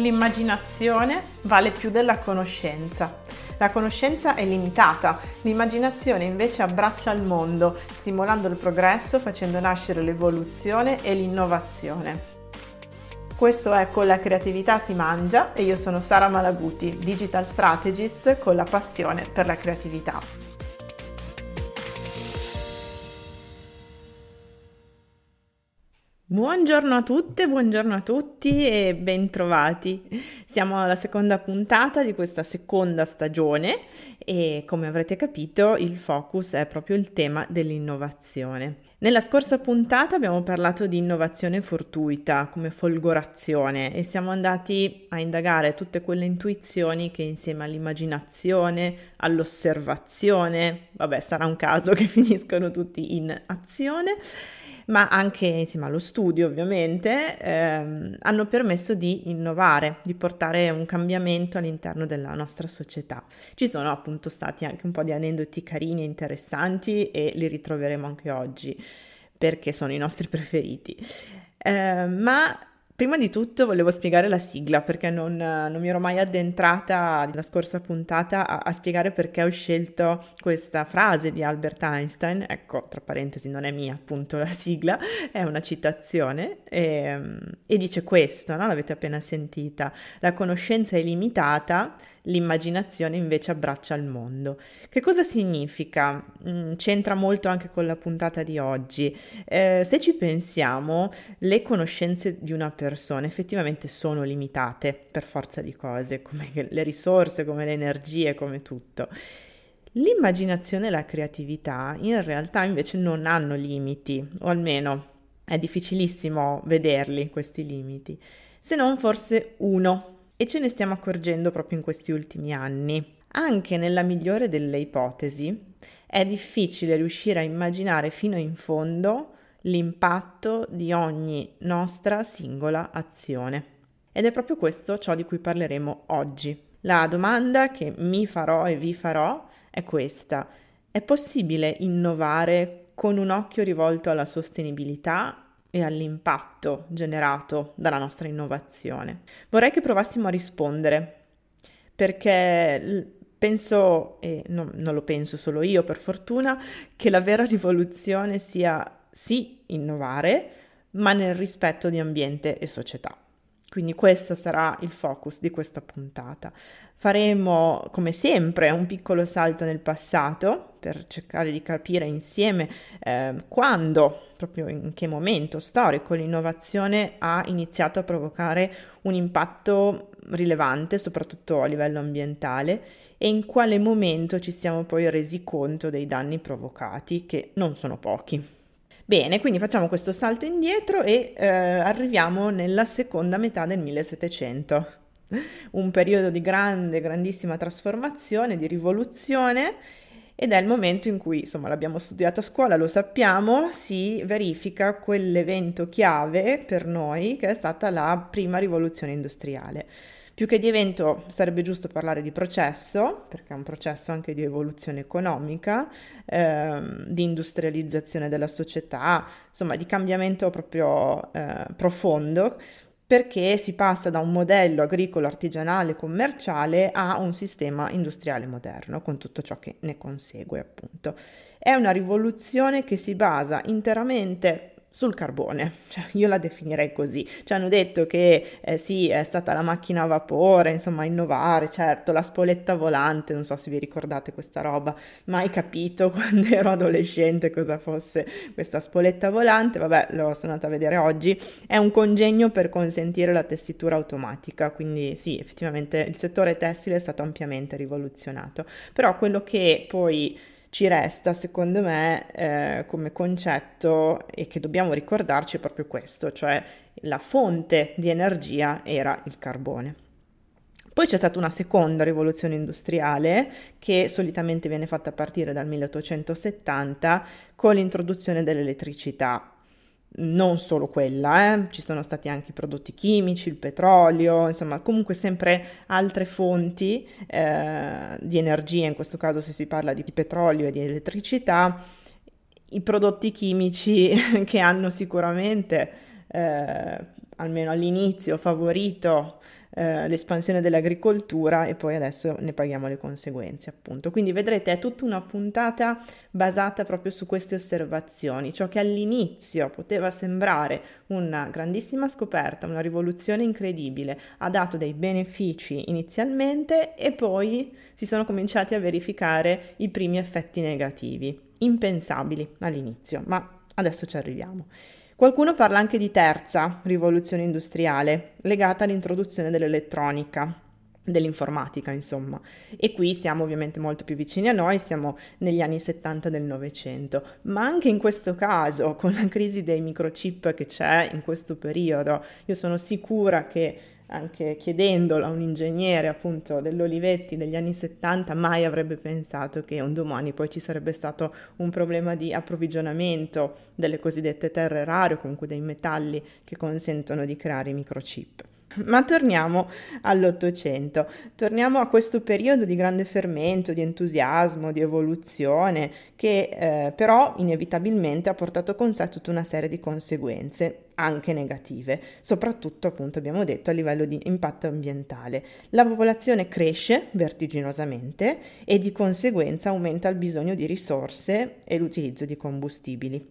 L'immaginazione vale più della conoscenza. La conoscenza è limitata, l'immaginazione invece abbraccia il mondo, stimolando il progresso, facendo nascere l'evoluzione e l'innovazione. Questo è Con la creatività si mangia e io sono Sara Malaguti, digital strategist con la passione per la creatività. Buongiorno a tutte, buongiorno a tutti e bentrovati. Siamo alla seconda puntata di questa seconda stagione e come avrete capito il focus è proprio il tema dell'innovazione. Nella scorsa puntata abbiamo parlato di innovazione fortuita come folgorazione e siamo andati a indagare tutte quelle intuizioni che insieme all'immaginazione, all'osservazione, vabbè sarà un caso che finiscono tutti in azione, ma anche insieme allo studio ovviamente, ehm, hanno permesso di innovare, di portare un cambiamento all'interno della nostra società. Ci sono appunto stati anche un po' di aneddoti carini e interessanti e li ritroveremo anche oggi perché sono i nostri preferiti. Eh, ma Prima di tutto volevo spiegare la sigla perché non, non mi ero mai addentrata nella scorsa puntata a, a, spiegare perché ho scelto questa frase di Albert Einstein. Ecco, tra parentesi, non è mia appunto la sigla, è una citazione e, e dice questo, no? l'avete appena sentita. La conoscenza è limitata, l'immaginazione invece abbraccia il mondo. Che cosa significa? Mm, c'entra molto anche con la puntata di oggi. Eh, se ci pensiamo, le conoscenze di una persona effettivamente sono limitate per forza di cose, come le risorse, come le energie, come tutto. L'immaginazione e la creatività in realtà invece non hanno limiti, o almeno è difficilissimo vederli questi limiti, se non forse uno e ce ne stiamo accorgendo proprio in questi ultimi anni. Anche nella migliore delle ipotesi è difficile riuscire a immaginare fino in fondo l'impatto di ogni nostra singola azione. Ed è proprio questo ciò di cui parleremo oggi. La domanda che mi farò e vi farò è questa. È possibile innovare con un occhio rivolto alla sostenibilità e all'impatto generato dalla nostra innovazione. Vorrei che provassimo a rispondere perché penso, e non, non lo penso solo io per fortuna, che la vera rivoluzione sia sì innovare, ma nel rispetto di ambiente e società. Quindi questo sarà il focus di questa puntata. Faremo come sempre un piccolo salto nel passato per cercare di capire insieme eh, quando, proprio in che momento storico, l'innovazione ha iniziato a provocare un impatto rilevante, soprattutto a livello ambientale, e in quale momento ci siamo poi resi conto dei danni provocati, che non sono pochi. Bene, quindi facciamo questo salto indietro e eh, arriviamo nella seconda metà del 1700, un periodo di grande, grandissima trasformazione, di rivoluzione ed è il momento in cui, insomma, l'abbiamo studiato a scuola, lo sappiamo, si verifica quell'evento chiave per noi che è stata la prima rivoluzione industriale. Più che di evento sarebbe giusto parlare di processo, perché è un processo anche di evoluzione economica, ehm, di industrializzazione della società, insomma di cambiamento proprio eh, profondo perché si passa da un modello agricolo, artigianale, commerciale a un sistema industriale moderno, con tutto ciò che ne consegue, appunto. È una rivoluzione che si basa interamente sul carbone, cioè io la definirei così. Ci hanno detto che eh, sì, è stata la macchina a vapore, insomma, innovare, certo, la spoletta volante, non so se vi ricordate questa roba, mai capito quando ero adolescente cosa fosse questa spoletta volante, vabbè, lo sono andata a vedere oggi, è un congegno per consentire la tessitura automatica, quindi sì, effettivamente il settore tessile è stato ampiamente rivoluzionato, però quello che poi ci resta, secondo me, eh, come concetto e che dobbiamo ricordarci è proprio questo, cioè la fonte di energia era il carbone. Poi c'è stata una seconda rivoluzione industriale che solitamente viene fatta a partire dal 1870 con l'introduzione dell'elettricità non solo quella, eh? ci sono stati anche i prodotti chimici, il petrolio, insomma comunque sempre altre fonti eh, di energia, in questo caso se si parla di petrolio e di elettricità, i prodotti chimici che hanno sicuramente eh, almeno all'inizio, favorito eh, l'espansione dell'agricoltura e poi adesso ne paghiamo le conseguenze, appunto. Quindi vedrete, è tutta una puntata basata proprio su queste osservazioni. Ciò che all'inizio poteva sembrare una grandissima scoperta, una rivoluzione incredibile, ha dato dei benefici inizialmente e poi si sono cominciati a verificare i primi effetti negativi, impensabili all'inizio, ma adesso ci arriviamo. Qualcuno parla anche di terza rivoluzione industriale, legata all'introduzione dell'elettronica, dell'informatica, insomma. E qui siamo ovviamente molto più vicini a noi, siamo negli anni 70 del Novecento, ma anche in questo caso, con la crisi dei microchip che c'è in questo periodo, io sono sicura che anche chiedendolo a un ingegnere appunto dell'Olivetti degli anni 70, mai avrebbe pensato che un domani poi ci sarebbe stato un problema di approvvigionamento delle cosiddette terre rare o comunque dei metalli che consentono di creare i microchip. Ma torniamo all'Ottocento, torniamo a questo periodo di grande fermento, di entusiasmo, di evoluzione, che eh, però inevitabilmente ha portato con sé tutta una serie di conseguenze, anche negative, soprattutto appunto abbiamo detto a livello di impatto ambientale. La popolazione cresce vertiginosamente e di conseguenza aumenta il bisogno di risorse e l'utilizzo di combustibili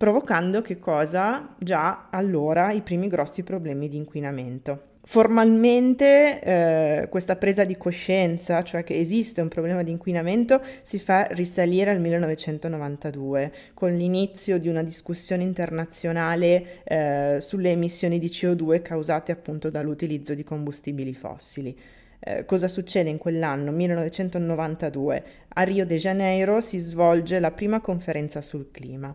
provocando che cosa? Già allora i primi grossi problemi di inquinamento. Formalmente eh, questa presa di coscienza, cioè che esiste un problema di inquinamento, si fa risalire al 1992 con l'inizio di una discussione internazionale eh, sulle emissioni di CO2 causate appunto dall'utilizzo di combustibili fossili. Eh, cosa succede in quell'anno, 1992? A Rio de Janeiro si svolge la prima conferenza sul clima.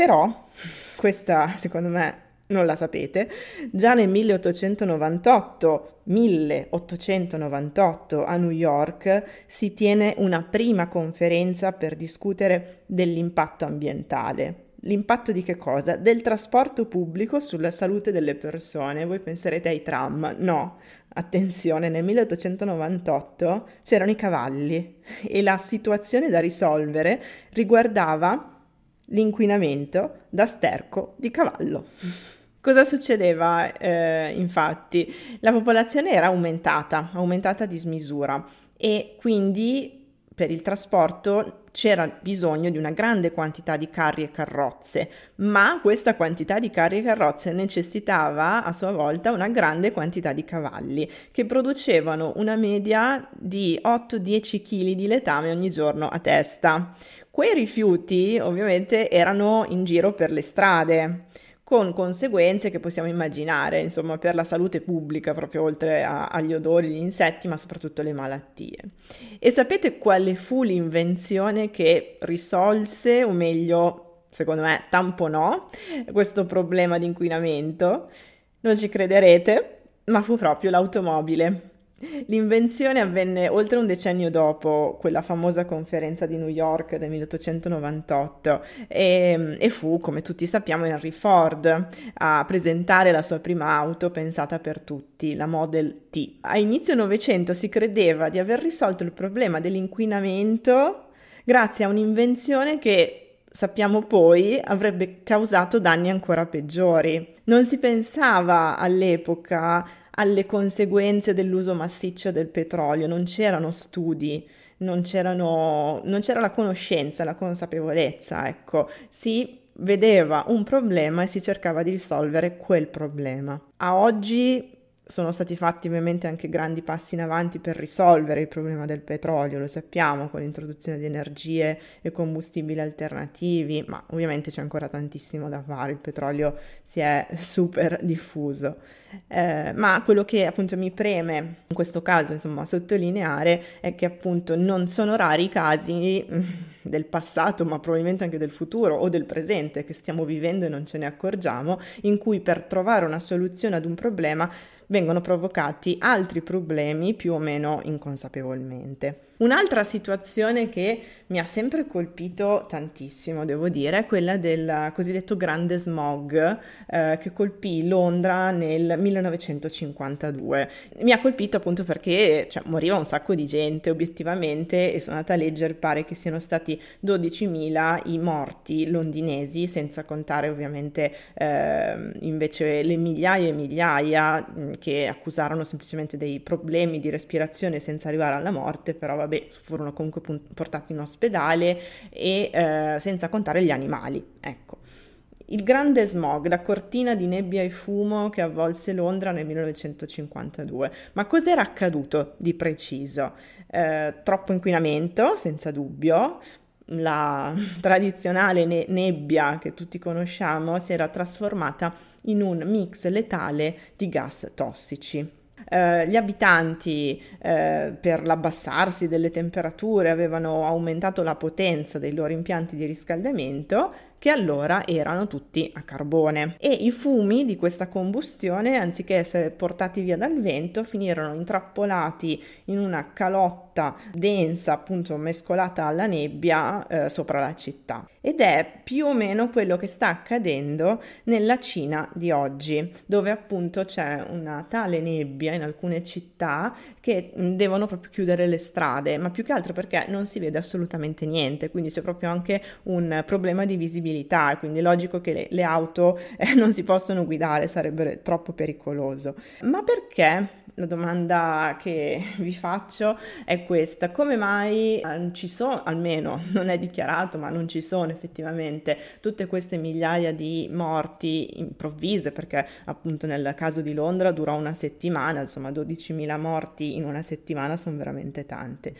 Però, questa secondo me non la sapete, già nel 1898, 1898 a New York si tiene una prima conferenza per discutere dell'impatto ambientale. L'impatto di che cosa? Del trasporto pubblico sulla salute delle persone. Voi penserete ai tram? No, attenzione, nel 1898 c'erano i cavalli e la situazione da risolvere riguardava l'inquinamento da sterco di cavallo. Cosa succedeva eh, infatti? La popolazione era aumentata, aumentata a dismisura e quindi per il trasporto c'era bisogno di una grande quantità di carri e carrozze, ma questa quantità di carri e carrozze necessitava a sua volta una grande quantità di cavalli che producevano una media di 8-10 kg di letame ogni giorno a testa. Quei rifiuti ovviamente erano in giro per le strade con conseguenze che possiamo immaginare, insomma, per la salute pubblica, proprio oltre a, agli odori, gli insetti, ma soprattutto le malattie. E sapete quale fu l'invenzione che risolse, o meglio, secondo me, tamponò questo problema di inquinamento? Non ci crederete, ma fu proprio l'automobile. L'invenzione avvenne oltre un decennio dopo quella famosa conferenza di New York del 1898 e, e, fu, come tutti sappiamo, Henry Ford a presentare la sua prima auto pensata per tutti, la Model T. A inizio Novecento si credeva di aver risolto il problema dell'inquinamento grazie a un'invenzione che sappiamo poi avrebbe causato danni ancora peggiori. Non si pensava all'epoca alle conseguenze dell'uso massiccio del petrolio, non c'erano studi, non, c'erano, non c'era la conoscenza, la consapevolezza, ecco, si vedeva un problema e si cercava di risolvere quel problema. A oggi sono stati fatti ovviamente anche grandi passi in avanti per risolvere il problema del petrolio, lo sappiamo, con l'introduzione di energie e combustibili alternativi, ma ovviamente c'è ancora tantissimo da fare, il petrolio si è super diffuso. Eh, ma quello che appunto mi preme in questo caso insomma sottolineare è che appunto non sono rari i casi del passato ma probabilmente anche del futuro o del presente che stiamo vivendo e non ce ne accorgiamo in cui per trovare una soluzione ad un problema vengono provocati altri problemi più o meno inconsapevolmente. Un'altra situazione che mi ha sempre colpito tantissimo, devo dire, è quella del cosiddetto grande smog eh, che colpì Londra nel 1952. Mi ha colpito appunto perché cioè, moriva un sacco di gente obiettivamente e sono andata a leggere, pare che siano stati 12.000 i morti londinesi, senza contare ovviamente eh, invece le migliaia e migliaia che accusarono semplicemente dei problemi di respirazione senza arrivare alla morte, però vabbè, furono comunque portati in ospedale e eh, senza contare gli animali. Ecco. Il grande smog, la cortina di nebbia e fumo che avvolse Londra nel 1952. Ma cos'era accaduto di preciso? Eh, troppo inquinamento, senza dubbio. La tradizionale ne- nebbia che tutti conosciamo si era trasformata in un mix letale di gas tossici. Eh, gli abitanti eh, per l'abbassarsi delle temperature avevano aumentato la potenza dei loro impianti di riscaldamento che allora erano tutti a carbone. E i fumi di questa combustione anziché essere portati via dal vento finirono intrappolati in una calotta densa appunto mescolata alla nebbia eh, sopra la città. Ed è più o meno quello che sta accadendo nella Cina di oggi dove appunto c'è una tale nebbia in alcune città che mm, devono proprio chiudere le strade ma più che altro perché non si vede assolutamente niente quindi c'è proprio anche un problema di visibilità visibilità, quindi è logico che le, le auto eh, non si possono guidare, sarebbe troppo pericoloso. Ma perché? La domanda che vi faccio è questa, come mai non ci sono, almeno non è dichiarato, ma non ci sono effettivamente tutte queste migliaia di morti improvvise, perché appunto nel caso di Londra durò una settimana, insomma 12.000 morti in una settimana sono veramente tante.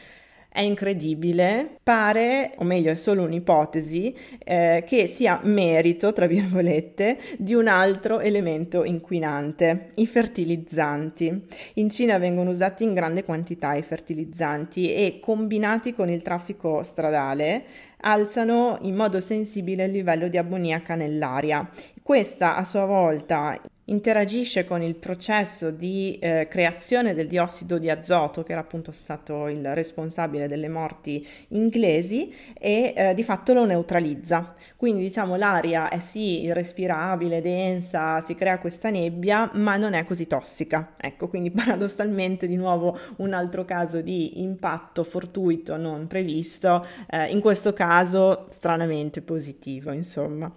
È incredibile, pare, o meglio è solo un'ipotesi, eh, che sia merito, tra virgolette, di un altro elemento inquinante, i fertilizzanti. In Cina vengono usati in grande quantità i fertilizzanti e combinati con il traffico stradale alzano in modo sensibile il livello di ammoniaca nell'aria. Questa a sua volta interagisce con il processo di eh, creazione del diossido di azoto, che era appunto stato il responsabile delle morti inglesi, e eh, di fatto lo neutralizza. Quindi diciamo l'aria è sì irrespirabile, densa, si crea questa nebbia, ma non è così tossica. Ecco, quindi paradossalmente di nuovo un altro caso di impatto fortuito non previsto, eh, in questo caso stranamente positivo, insomma.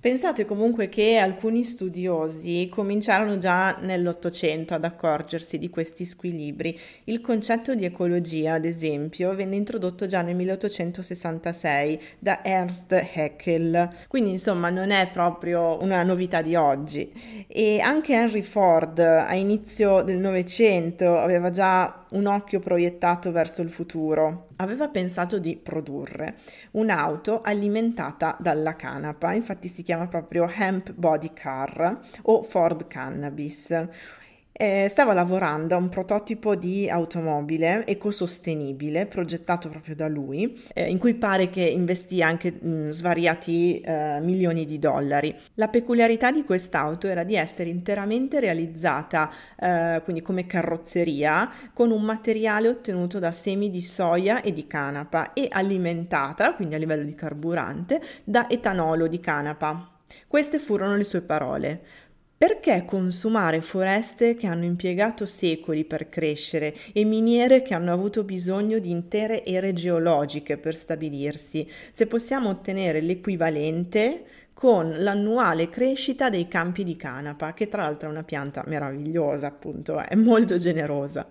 Pensate comunque che alcuni studiosi cominciarono già nell'Ottocento ad accorgersi di questi squilibri. Il concetto di ecologia, ad esempio, venne introdotto già nel 1866 da Ernst Haeckel, quindi insomma non è proprio una novità di oggi. E anche Henry Ford a inizio del Novecento aveva già un occhio proiettato verso il futuro aveva pensato di produrre un'auto alimentata dalla canapa, infatti si chiama proprio Hemp Body Car o Ford Cannabis, eh, stava lavorando a un prototipo di automobile ecosostenibile progettato proprio da lui, eh, in cui pare che investì anche mh, svariati eh, milioni di dollari. La peculiarità di quest'auto era di essere interamente realizzata, eh, quindi come carrozzeria, con un materiale ottenuto da semi di soia e di canapa e alimentata, quindi a livello di carburante, da etanolo di canapa. Queste furono le sue parole. Perché consumare foreste che hanno impiegato secoli per crescere e miniere che hanno avuto bisogno di intere ere geologiche per stabilirsi, se possiamo ottenere l'equivalente con l'annuale crescita dei campi di canapa, che tra l'altro è una pianta meravigliosa, appunto, è molto generosa.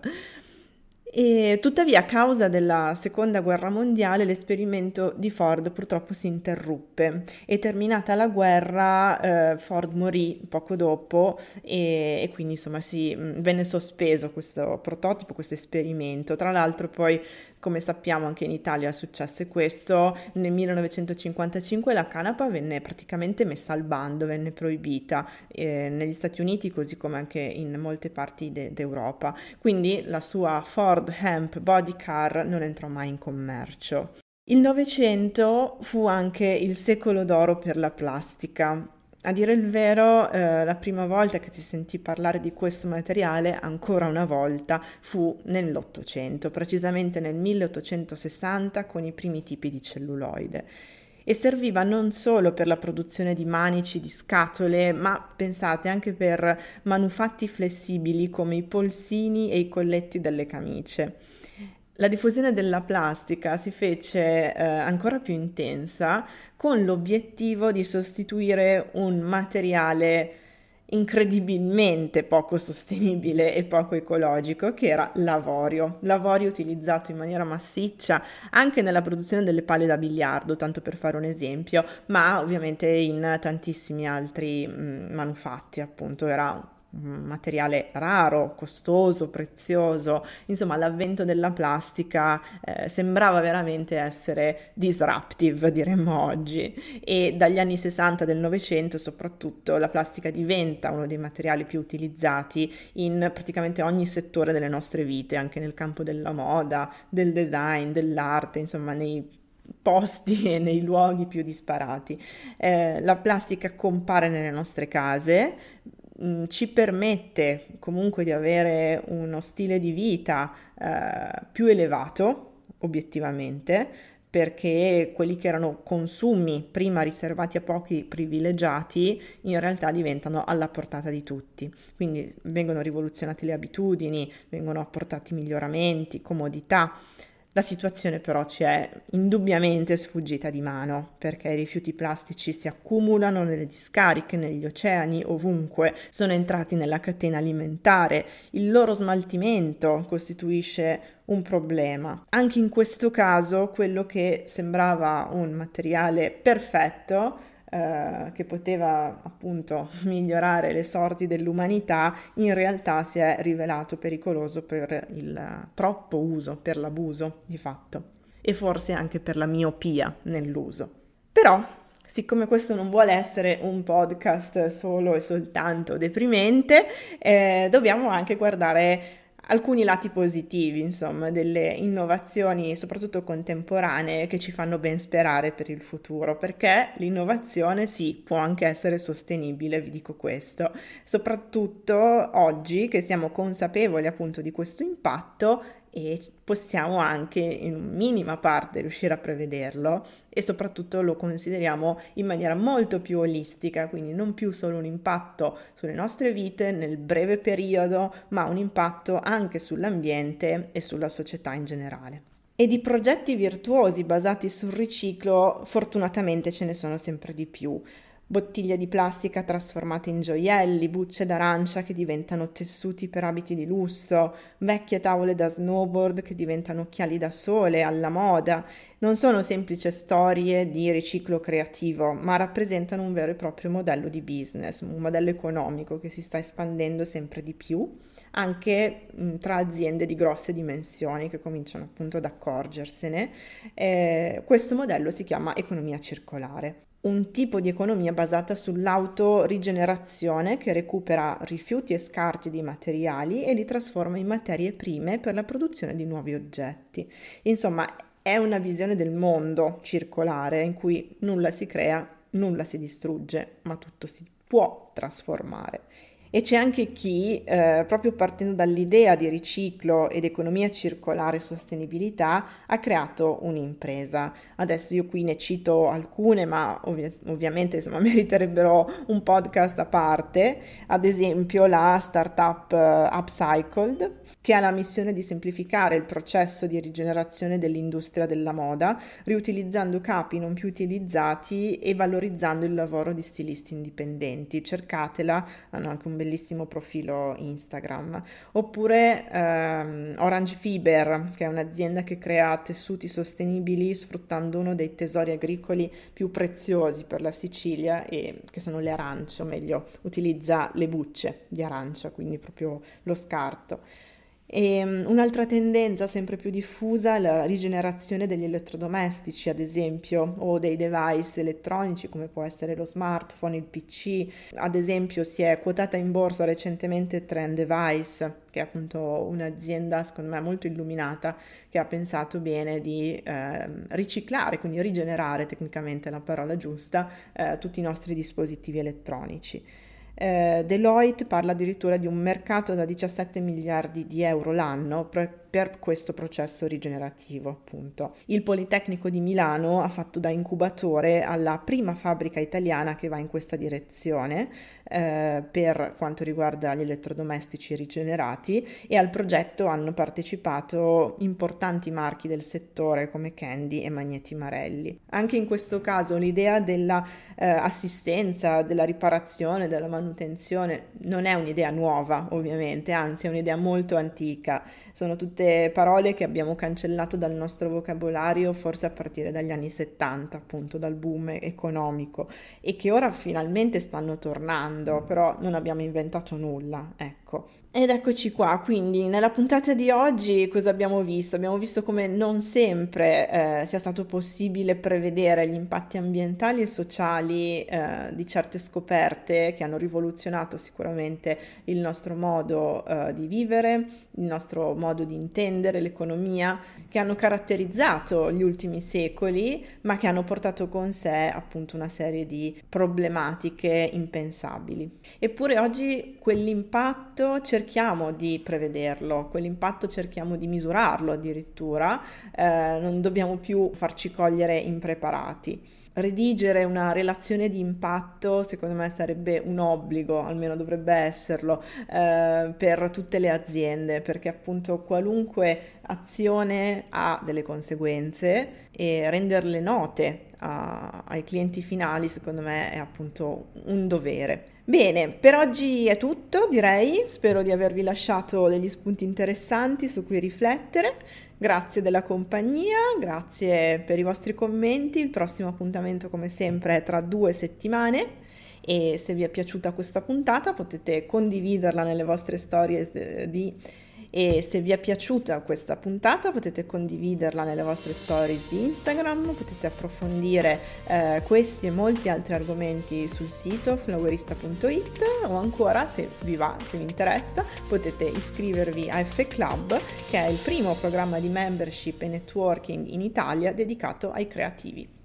E tuttavia, a causa della seconda guerra mondiale, l'esperimento di Ford purtroppo si interruppe e terminata la guerra, eh, Ford morì poco dopo e, e quindi insomma si mh, venne sospeso questo prototipo, questo esperimento. Tra l'altro, poi come sappiamo anche in Italia successe questo, nel 1955 la canapa venne praticamente messa al bando, venne proibita eh, negli Stati Uniti così come anche in molte parti de- d'Europa. Quindi la sua Ford Hemp Body Car non entrò mai in commercio. Il Novecento fu anche il secolo d'oro per la plastica A dire il vero, eh, la prima volta che ti sentì parlare di questo materiale, ancora una volta, fu nell'Ottocento, precisamente nel 1860 con i primi tipi di celluloide. E serviva non solo per la produzione di manici, di scatole, ma pensate anche per manufatti flessibili come i polsini e i colletti delle camicie. La diffusione della plastica si fece eh, ancora più intensa con l'obiettivo di sostituire un materiale incredibilmente poco sostenibile e poco ecologico che era l'avorio. L'avorio utilizzato in maniera massiccia anche nella produzione delle palle da biliardo, tanto per fare un esempio, ma ovviamente in tantissimi altri mh, mm, manufatti, appunto, era materiale raro, costoso, prezioso, insomma l'avvento della plastica eh, sembrava veramente essere disruptive, diremmo oggi, e dagli anni 60 del Novecento soprattutto la plastica diventa uno dei materiali più utilizzati in praticamente ogni settore delle nostre vite, anche nel campo della moda, del design, dell'arte, insomma nei posti e nei luoghi più disparati. Eh, la plastica compare nelle nostre case, Mm, ci permette comunque di avere uno stile di vita eh, più elevato, obiettivamente, perché quelli che erano consumi prima riservati a pochi privilegiati in realtà diventano alla portata di tutti. Quindi vengono rivoluzionate le abitudini, vengono apportati miglioramenti, comodità. La situazione però ci è indubbiamente sfuggita di mano perché i rifiuti plastici si accumulano nelle discariche, negli oceani, ovunque, sono entrati nella catena alimentare, il loro smaltimento costituisce un problema. Anche in questo caso quello che sembrava un materiale perfetto eh, che poteva appunto migliorare le sorti dell'umanità, in realtà si è rivelato pericoloso per il troppo uso, per l'abuso di fatto e forse anche per la miopia nell'uso. Però siccome questo non vuole essere un podcast solo e soltanto deprimente, eh, dobbiamo anche guardare alcuni lati positivi, insomma, delle innovazioni, soprattutto contemporanee, che ci fanno ben sperare per il futuro, perché l'innovazione sì, può anche essere sostenibile, vi dico questo, soprattutto oggi che siamo consapevoli appunto di questo impatto e possiamo anche in minima parte riuscire a prevederlo e soprattutto lo consideriamo in maniera molto più olistica, quindi non più solo un impatto sulle nostre vite nel breve periodo, ma un impatto anche sull'ambiente e sulla società in generale. E di progetti virtuosi basati sul riciclo fortunatamente ce ne sono sempre di più bottiglie di plastica trasformate in gioielli, bucce d'arancia che diventano tessuti per abiti di lusso, vecchie tavole da snowboard che diventano occhiali da sole, alla moda. Non sono semplici storie di riciclo creativo, ma rappresentano un vero e proprio modello di business, un modello economico che si sta espandendo sempre di più anche tra aziende di grosse dimensioni che cominciano appunto ad accorgersene. Eh, questo modello si chiama economia circolare un tipo di economia basata sull'autorigenerazione che recupera rifiuti e scarti di materiali e li trasforma in materie prime per la produzione di nuovi oggetti. Insomma, è una visione del mondo circolare in cui nulla si crea, nulla si distrugge, ma tutto si può trasformare. E c'è anche chi, eh, proprio partendo dall'idea di riciclo ed economia circolare e sostenibilità, ha creato un'impresa. Adesso io qui ne cito alcune, ma ovvi- ovviamente insomma, meriterebbero un podcast a parte. Ad esempio la startup uh, Upcycled, che ha la missione di semplificare il processo di rigenerazione dell'industria della moda, riutilizzando capi non più utilizzati e valorizzando il lavoro di stilisti indipendenti. Cercatela, hanno anche un bellissimo profilo Instagram. Oppure ehm, Orange Fiber, che è un'azienda che crea tessuti sostenibili sfruttando uno dei tesori agricoli più preziosi per la Sicilia e che sono le arance, o meglio, utilizza le bucce di arancia, quindi proprio lo scarto. E um, un'altra tendenza sempre più diffusa è la rigenerazione degli elettrodomestici, ad esempio, o dei device elettronici come può essere lo smartphone, il PC. Ad esempio si è quotata in borsa recentemente Trend Device, che è appunto un'azienda secondo me molto illuminata che ha pensato bene di eh, riciclare, quindi rigenerare tecnicamente la parola giusta, eh, tutti i nostri dispositivi elettronici. Eh, Deloitte parla addirittura di un mercato da 17 miliardi di euro l'anno per questo processo rigenerativo, appunto. Il Politecnico di Milano ha fatto da incubatore alla prima fabbrica italiana che va in questa direzione eh, per quanto riguarda gli elettrodomestici rigenerati e al progetto hanno partecipato importanti marchi del settore come Candy e Magneti Marelli. Anche in questo caso l'idea dell'assistenza, eh, della riparazione, della manutenzione non è un'idea nuova, ovviamente, anzi è un'idea molto antica. Sono tutte parole che abbiamo cancellato dal nostro vocabolario forse a partire dagli anni 70, appunto dal boom economico e che ora finalmente stanno tornando, però non abbiamo inventato nulla, ecco. Ed eccoci qua, quindi nella puntata di oggi cosa abbiamo visto? Abbiamo visto come non sempre eh, sia stato possibile prevedere gli impatti ambientali e sociali eh, di certe scoperte che hanno rivoluzionato sicuramente il nostro modo eh, di vivere, il nostro modo di intendere l'economia, che hanno caratterizzato gli ultimi secoli, ma che hanno portato con sé appunto una serie di problematiche impensabili. Eppure oggi quell'impatto cerchiamo di prevederlo, quell'impatto cerchiamo di misurarlo addirittura, eh, non dobbiamo più farci cogliere impreparati redigere una relazione di impatto secondo me sarebbe un obbligo, almeno dovrebbe esserlo, eh, per tutte le aziende, perché appunto qualunque azione ha delle conseguenze e renderle note a, ai clienti finali secondo me è appunto un dovere. Bene, per oggi è tutto, direi. Spero di avervi lasciato degli spunti interessanti su cui riflettere. Grazie della compagnia, grazie per i vostri commenti. Il prossimo appuntamento, come sempre, è tra due settimane. E se vi è piaciuta questa puntata potete condividerla nelle vostre storie di e se vi è piaciuta questa puntata potete condividerla nelle vostre stories di Instagram, potete approfondire eh, questi e molti altri argomenti sul sito flowerista.it o ancora se vi va, se vi interessa, potete iscrivervi a F Club che è il primo programma di membership e networking in Italia dedicato ai creativi.